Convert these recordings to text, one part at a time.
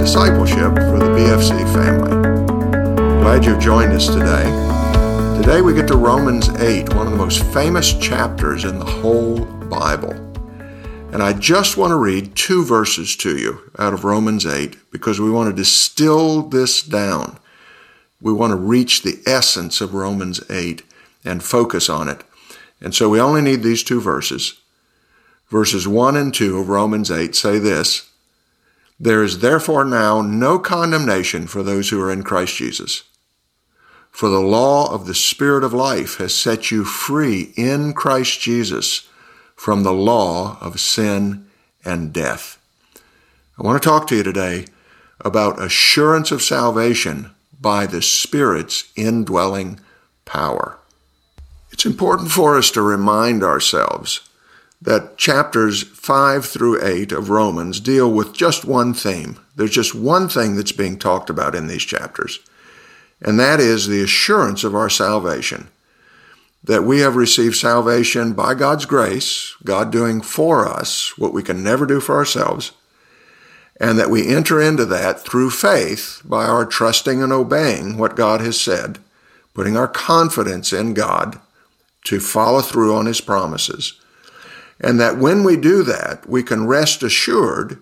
discipleship for the BFC family. Glad you've joined us today. Today we get to Romans 8, one of the most famous chapters in the whole Bible. And I just want to read two verses to you out of Romans 8 because we want to distill this down. We want to reach the essence of Romans 8 and focus on it. And so we only need these two verses. Verses 1 and 2 of Romans 8 say this there is therefore now no condemnation for those who are in Christ Jesus. For the law of the Spirit of life has set you free in Christ Jesus from the law of sin and death. I want to talk to you today about assurance of salvation by the Spirit's indwelling power. It's important for us to remind ourselves that chapters 5 through 8 of Romans deal with just one theme. There's just one thing that's being talked about in these chapters, and that is the assurance of our salvation. That we have received salvation by God's grace, God doing for us what we can never do for ourselves, and that we enter into that through faith by our trusting and obeying what God has said, putting our confidence in God to follow through on His promises and that when we do that, we can rest assured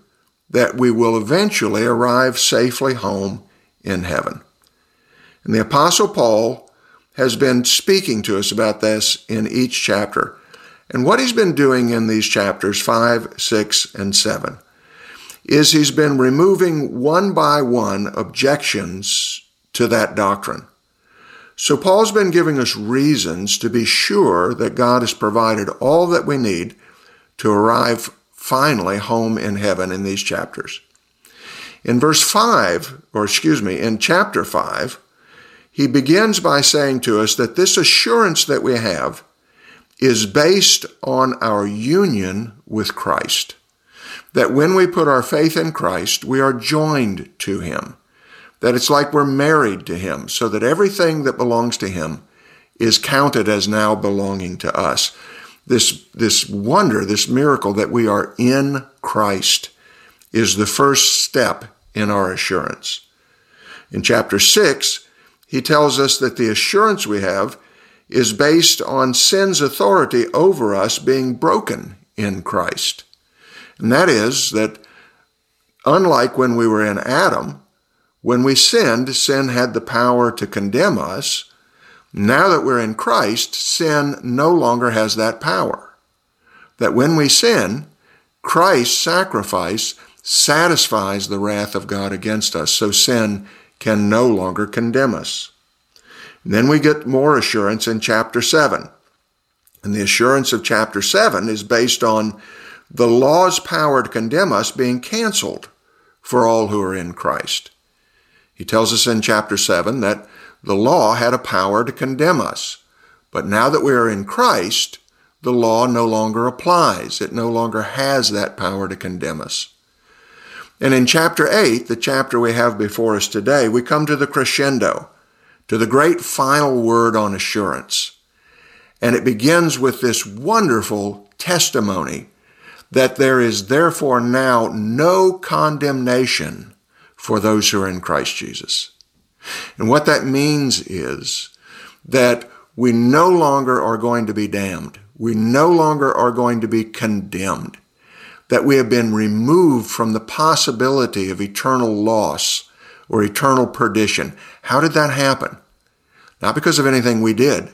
that we will eventually arrive safely home in heaven. And the Apostle Paul has been speaking to us about this in each chapter. And what he's been doing in these chapters 5, 6, and 7 is he's been removing one by one objections to that doctrine. So Paul's been giving us reasons to be sure that God has provided all that we need to arrive finally home in heaven in these chapters. In verse 5, or excuse me, in chapter 5, he begins by saying to us that this assurance that we have is based on our union with Christ. That when we put our faith in Christ, we are joined to Him. That it's like we're married to Him, so that everything that belongs to Him is counted as now belonging to us this, this wonder, this miracle that we are in Christ is the first step in our assurance. In chapter 6, he tells us that the assurance we have is based on sin's authority over us being broken in Christ. And that is that unlike when we were in Adam, when we sinned, sin had the power to condemn us now that we're in Christ, sin no longer has that power. That when we sin, Christ's sacrifice satisfies the wrath of God against us, so sin can no longer condemn us. And then we get more assurance in chapter 7. And the assurance of chapter 7 is based on the law's power to condemn us being canceled for all who are in Christ. He tells us in chapter 7 that the law had a power to condemn us. But now that we are in Christ, the law no longer applies. It no longer has that power to condemn us. And in chapter 8, the chapter we have before us today, we come to the crescendo, to the great final word on assurance. And it begins with this wonderful testimony that there is therefore now no condemnation for those who are in Christ Jesus. And what that means is that we no longer are going to be damned. We no longer are going to be condemned. That we have been removed from the possibility of eternal loss or eternal perdition. How did that happen? Not because of anything we did,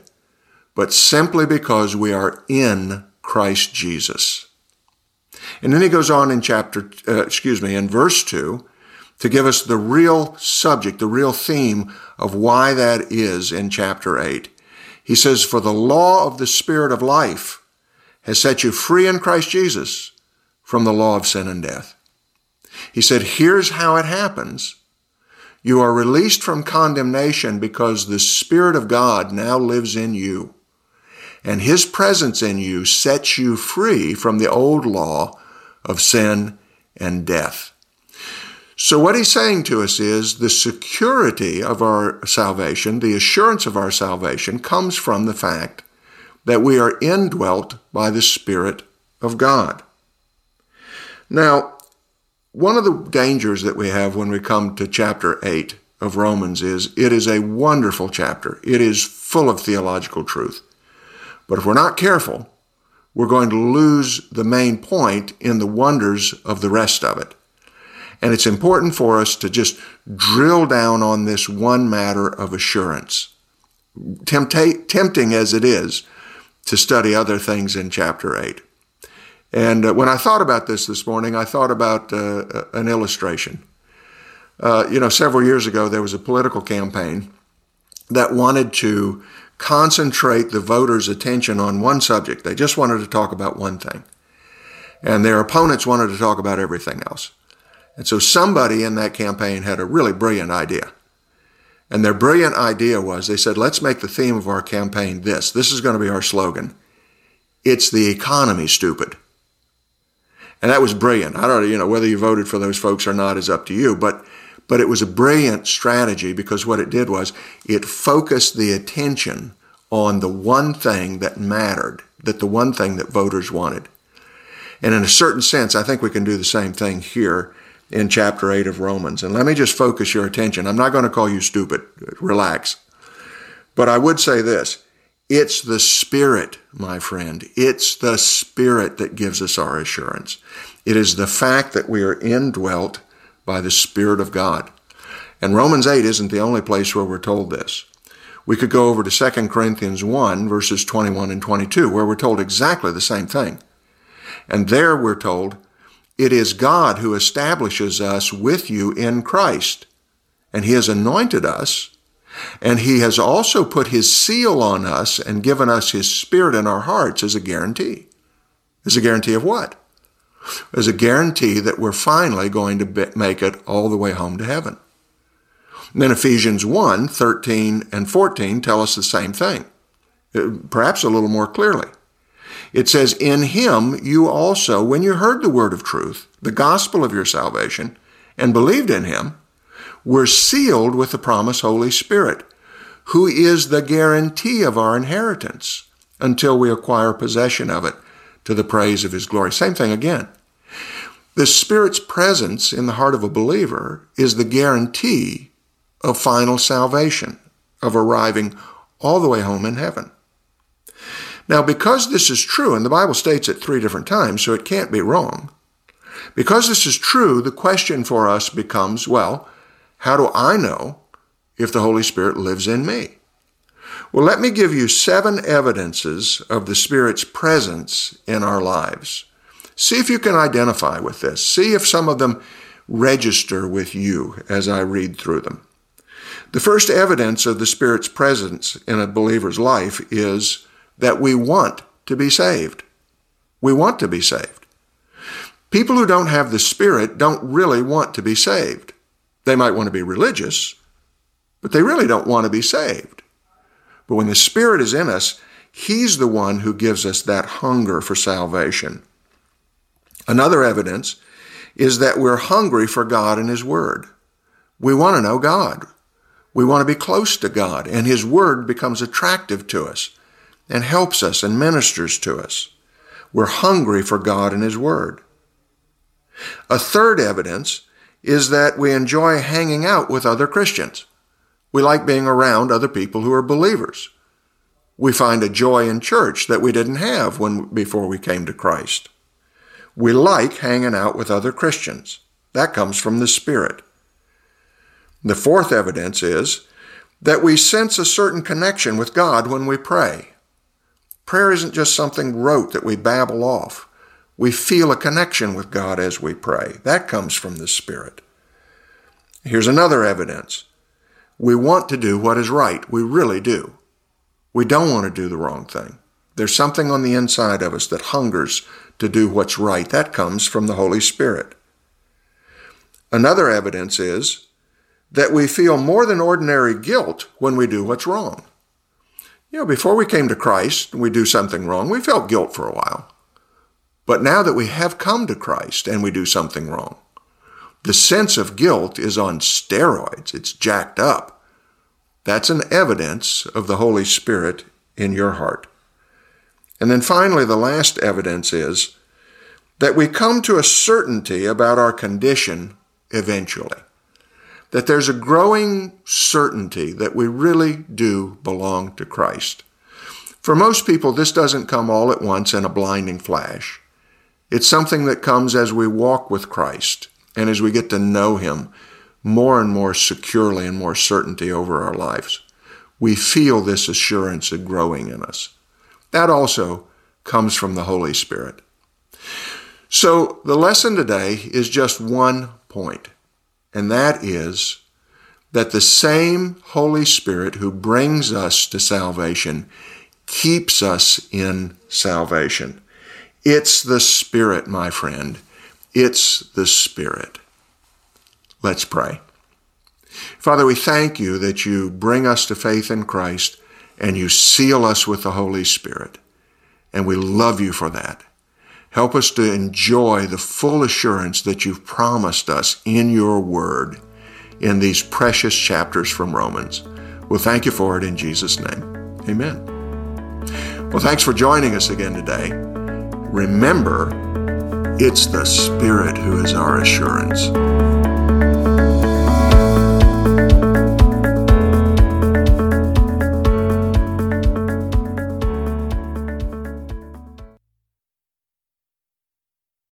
but simply because we are in Christ Jesus. And then he goes on in chapter, uh, excuse me, in verse 2, to give us the real subject, the real theme of why that is in chapter 8. He says, For the law of the Spirit of life has set you free in Christ Jesus from the law of sin and death. He said, Here's how it happens. You are released from condemnation because the Spirit of God now lives in you. And His presence in you sets you free from the old law of sin and death. So, what he's saying to us is the security of our salvation, the assurance of our salvation, comes from the fact that we are indwelt by the Spirit of God. Now, One of the dangers that we have when we come to chapter 8 of Romans is it is a wonderful chapter. It is full of theological truth. But if we're not careful, we're going to lose the main point in the wonders of the rest of it. And it's important for us to just drill down on this one matter of assurance. Tempta- tempting as it is to study other things in chapter 8. And uh, when I thought about this this morning, I thought about uh, an illustration. Uh, you know, several years ago, there was a political campaign that wanted to concentrate the voters' attention on one subject. They just wanted to talk about one thing. And their opponents wanted to talk about everything else. And so somebody in that campaign had a really brilliant idea. And their brilliant idea was they said, let's make the theme of our campaign this. This is going to be our slogan. It's the economy, stupid. And that was brilliant. I don't know, you know, whether you voted for those folks or not is up to you, but but it was a brilliant strategy because what it did was it focused the attention on the one thing that mattered, that the one thing that voters wanted. And in a certain sense, I think we can do the same thing here in chapter 8 of Romans. And let me just focus your attention. I'm not going to call you stupid. Relax. But I would say this. It's the Spirit, my friend. It's the Spirit that gives us our assurance. It is the fact that we are indwelt by the Spirit of God. And Romans 8 isn't the only place where we're told this. We could go over to 2 Corinthians 1, verses 21 and 22, where we're told exactly the same thing. And there we're told, it is God who establishes us with you in Christ. And He has anointed us, and He has also put His seal on us and given us His Spirit in our hearts as a guarantee. As a guarantee of what? as a guarantee that we're finally going to make it all the way home to heaven. And then Ephesians 1 13 and 14 tell us the same thing, uh, perhaps a little more clearly. It says, In him you also, when you heard the word of truth, the gospel of your salvation, and believed in him, were sealed with the promised Holy Spirit, who is the guarantee of our inheritance until we acquire possession of it to the praise of his glory. Same thing again. The Spirit's presence in the heart of a believer is the guarantee of final salvation, of arriving all the way home in heaven. Now, because this is true, and the Bible states it three different times, so it can't be wrong. Because this is true, the question for us becomes well, how do I know if the Holy Spirit lives in me? Well, let me give you seven evidences of the Spirit's presence in our lives. See if you can identify with this. See if some of them register with you as I read through them. The first evidence of the Spirit's presence in a believer's life is that we want to be saved. We want to be saved. People who don't have the Spirit don't really want to be saved. They might want to be religious, but they really don't want to be saved. But when the Spirit is in us, He's the one who gives us that hunger for salvation. Another evidence is that we're hungry for God and His Word. We want to know God. We want to be close to God, and His Word becomes attractive to us and helps us and ministers to us. We're hungry for God and His Word. A third evidence is that we enjoy hanging out with other Christians. We like being around other people who are believers. We find a joy in church that we didn't have when before we came to Christ. We like hanging out with other Christians. That comes from the Spirit. The fourth evidence is that we sense a certain connection with God when we pray. Prayer isn't just something rote that we babble off. We feel a connection with God as we pray. That comes from the Spirit. Here's another evidence. We want to do what is right. We really do. We don't want to do the wrong thing. There's something on the inside of us that hungers to do what's right. That comes from the Holy Spirit. Another evidence is that we feel more than ordinary guilt when we do what's wrong. You know, before we came to Christ and we do something wrong, we felt guilt for a while. But now that we have come to Christ and we do something wrong, the sense of guilt is on steroids. It's jacked up. That's an evidence of the Holy Spirit in your heart. And then finally, the last evidence is that we come to a certainty about our condition eventually. That there's a growing certainty that we really do belong to Christ. For most people, this doesn't come all at once in a blinding flash. It's something that comes as we walk with Christ and as we get to know Him more and more securely and more certainty over our lives. We feel this assurance of growing in us. That also comes from the Holy Spirit. So the lesson today is just one point, and that is that the same Holy Spirit who brings us to salvation keeps us in salvation. It's the Spirit, my friend. It's the Spirit. Let's pray. Father, we thank you that you bring us to faith in Christ and you seal us with the Holy Spirit. And we love you for that. Help us to enjoy the full assurance that you've promised us in your word in these precious chapters from Romans. Well, thank you for it in Jesus' name. Amen. Well, thanks for joining us again today. Remember, it's the Spirit who is our assurance.